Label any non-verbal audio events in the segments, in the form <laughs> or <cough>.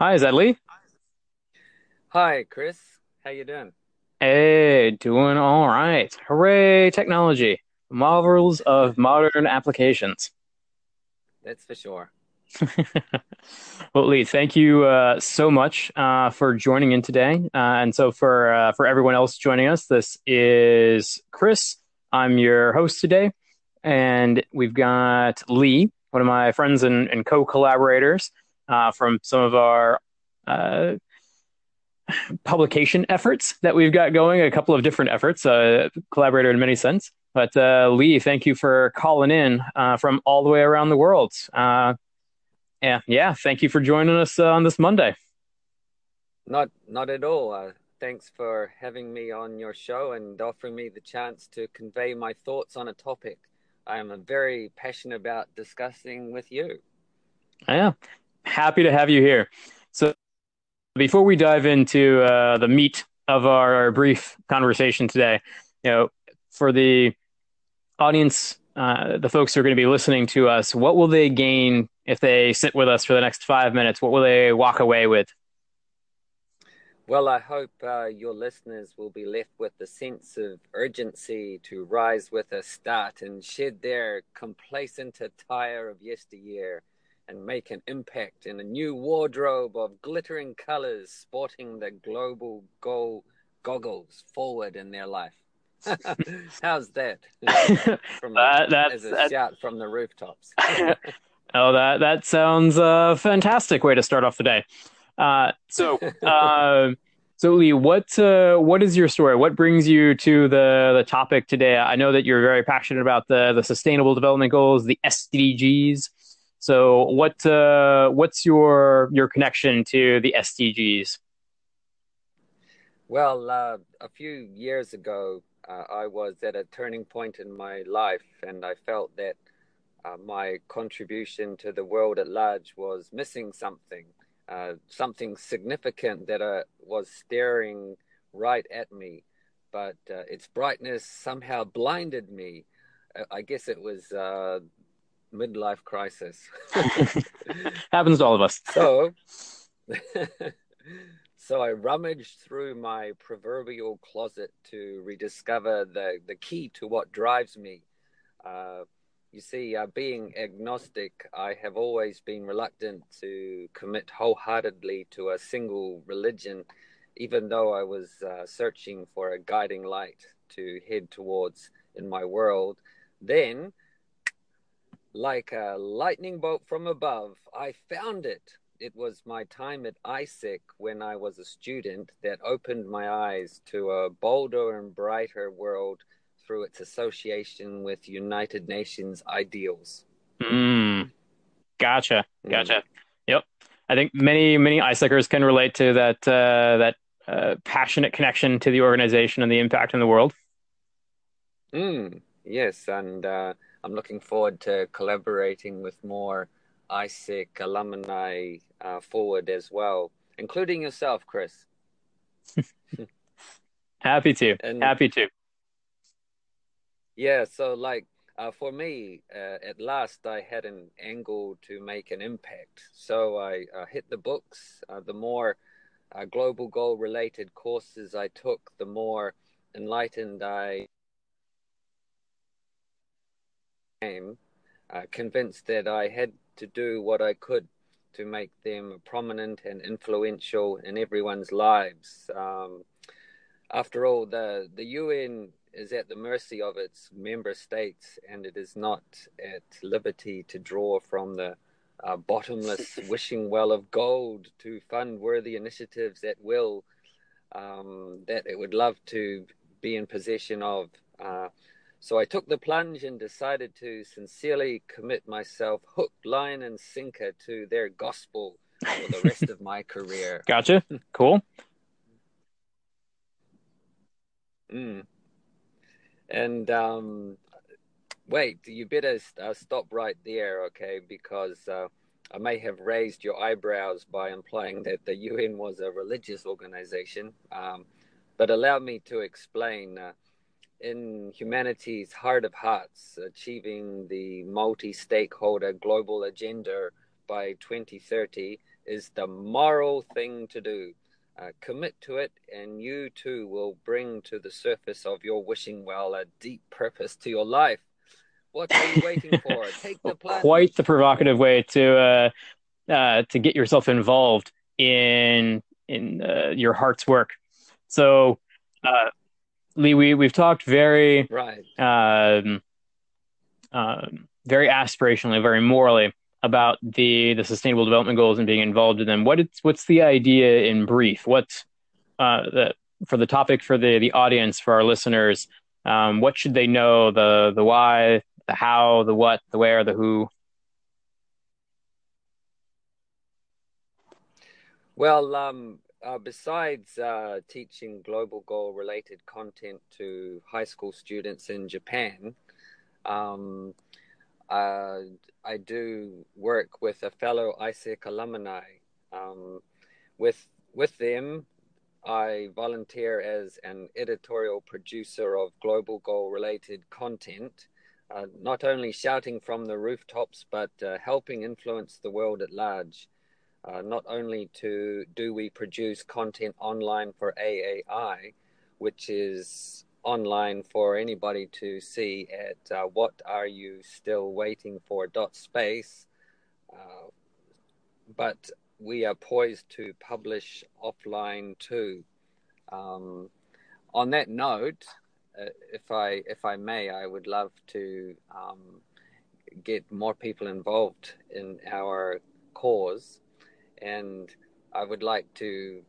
Hi, is that Lee? Hi, Chris. How you doing? Hey, doing all right. Hooray, technology. Marvels of modern applications. That's for sure. <laughs> Well, Lee, thank you uh, so much uh, for joining in today. Uh, and so for uh, for everyone else joining us, this is Chris. I'm your host today, and we've got Lee, one of my friends and, and co-collaborators uh, from some of our uh, publication efforts that we've got going, a couple of different efforts, uh, collaborator in many sense. But uh, Lee, thank you for calling in uh, from all the way around the world. Uh, yeah, yeah, thank you for joining us uh, on this Monday. Not not at all. Uh, thanks for having me on your show and offering me the chance to convey my thoughts on a topic I am very passionate about discussing with you. Yeah, happy to have you here. So before we dive into uh, the meat of our brief conversation today, you know, for the audience, uh, the folks who are going to be listening to us, what will they gain if they sit with us for the next five minutes? What will they walk away with? Well, I hope uh, your listeners will be left with a sense of urgency to rise with a start and shed their complacent attire of yesteryear and make an impact in a new wardrobe of glittering colors, sporting the global goal goggles forward in their life. <laughs> How's that? <laughs> from that, that's, as a that, shout from the rooftops. <laughs> oh, that that sounds a fantastic way to start off the day. Uh, so, uh, so Lee, what uh, what is your story? What brings you to the the topic today? I know that you're very passionate about the the Sustainable Development Goals, the SDGs. So what uh, what's your your connection to the SDGs? Well, uh, a few years ago, uh, I was at a turning point in my life, and I felt that uh, my contribution to the world at large was missing something, uh, something significant that uh, was staring right at me, but its brightness somehow blinded me. I guess it was midlife crisis. <laughs> Happens to all of us. So, <laughs> so I rummaged through my proverbial closet to rediscover the, the key to what drives me. Uh, you see, uh, being agnostic, I have always been reluctant to commit wholeheartedly to a single religion, even though I was uh, searching for a guiding light to head towards in my world. Then, like a lightning bolt from above, I found it. It was my time at AIESEC when I was a student that opened my eyes to a bolder and brighter world through its association with United Nations ideals. Mm. Gotcha. Gotcha. Mm. Yep. I think many, many AIESECers can relate to that, uh, that uh, passionate connection to the organization and the impact in the world. Mm. Yes. And, uh, I'm looking forward to collaborating with more AIESEC alumni uh, forward as well, including yourself, Chris. <laughs> Happy to. And, Happy to. Yeah, so like uh, for me, uh, at last I had an angle to make an impact. So I uh, hit the books. Uh, the more uh, global goal related courses I took, the more enlightened I became uh, convinced that I had to do what I could to make them prominent and influential in everyone's lives. Um, after all, the, the UN is at the mercy of its member states and it is not at liberty to draw from the uh, bottomless <laughs> wishing well of gold to fund worthy initiatives at will um, that it would love to be in possession of. Uh, so I took the plunge and decided to sincerely commit myself hook, line, and sinker to their gospel for the rest of my career. <laughs> Gotcha. Cool. Mm. And um, wait, you better uh, stop right there, okay? Because uh, I may have raised your eyebrows by implying that the UN was a religious organization. Um, but allow me to explain. Uh, in humanity's heart of hearts, achieving the multi stakeholder global agenda by 2030 is the moral thing to do. Uh, commit to it, and you too will bring to the surface of your wishing well a deep purpose to your life. What are you waiting <laughs> for? Take the plunge. Quite the provocative way to uh, uh, to get yourself involved in in uh, your heart's work. So, uh, Lee, we we've talked very right, um, um, very aspirationally, very morally about the the sustainable development goals and being involved in them. What it's what's the idea in brief? What's uh, the for the topic for the the audience for our listeners? Um, what should they know? The the why, the how, the what, the where, the who. Well, um, uh, besides uh, teaching global goal related content to high school students in Japan, um, uh, I do work with a fellow AIESEC alumni. Um, with with them, I volunteer as an editorial producer of global goal related content, uh, not only shouting from the rooftops, but uh, helping influence the world at large. Uh, not only to do we produce content online for AAI, which is online for anybody to see at uh, what are you still waiting for dot space uh, but we are poised to publish offline too. Um, on that note uh, if i if i may i would love to um, get more people involved in our cause and i would like to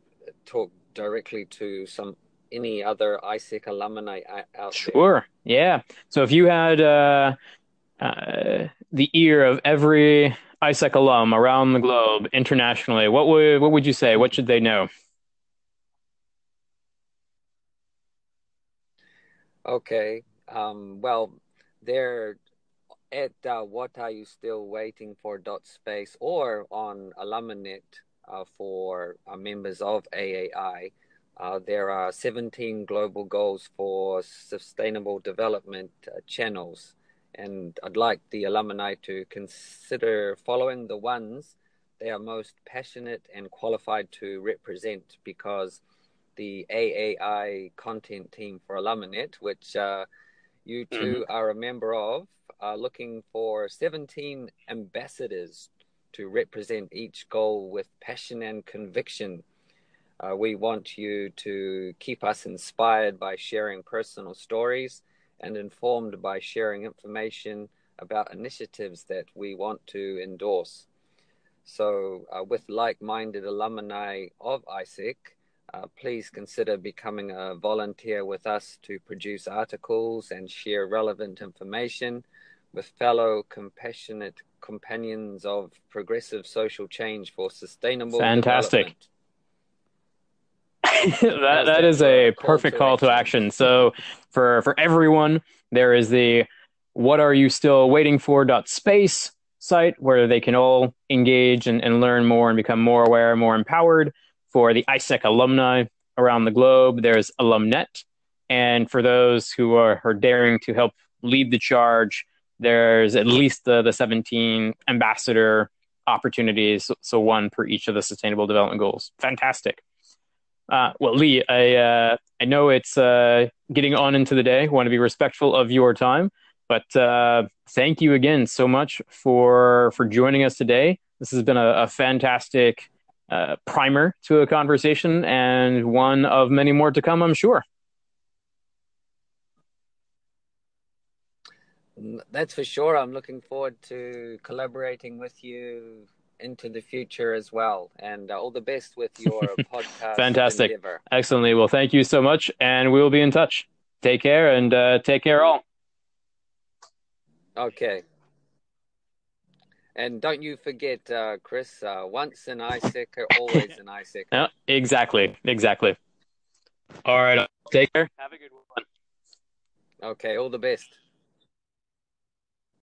talk directly to some any other AIESEC alumni out sure. there? Sure. Yeah. So if you had uh, uh, the ear of every AIESEC alum around the globe internationally, what would what would you say? What should they know? Okay. Um, well, they're at uh, what are you still waiting for dot space or on Aluminet uh, for uh, members of AAI. Uh, there are 17 global goals for sustainable development uh, channels, and I'd like the alumni to consider following the ones they are most passionate and qualified to represent because the AAI content team for Aluminet, which uh, you 2 mm-hmm. are a member of, are looking for 17 ambassadors to represent each goal with passion and conviction uh, we want you to keep us inspired by sharing personal stories and informed by sharing information about initiatives that we want to endorse. So, uh, with like minded alumni of AIESEC, uh, please consider becoming a volunteer with us to produce articles and share relevant information with fellow compassionate companions of progressive social change for sustainable Fantastic <laughs> that that is a perfect call to action. So for for everyone, there is the what are you still waiting for dot space site where they can all engage and, and learn more and become more aware, more empowered. For the AIESEC alumni around the globe, there's Alumnet. And for those who are, are daring to help lead the charge, there's at least the, the 17 ambassador opportunities, so one per each of the sustainable development goals. Fantastic. Uh, well, Lee, I uh, I know it's uh, getting on into the day. I want to be respectful of your time, but uh, thank you again so much for for joining us today. This has been a, a fantastic uh, primer to a conversation, and one of many more to come, I'm sure. That's for sure. I'm looking forward to collaborating with you into the future as well. And uh, all the best with your <laughs> podcast. Fantastic. Endeavor. Excellently. Well, thank you so much. And we will be in touch. Take care and uh, take care all. Okay. And don't you forget, uh, Chris, uh, once an AIESEC, always an AIESEC. <laughs> Yeah, exactly. Exactly. All right. Take care. Have a good one. Okay. All the best.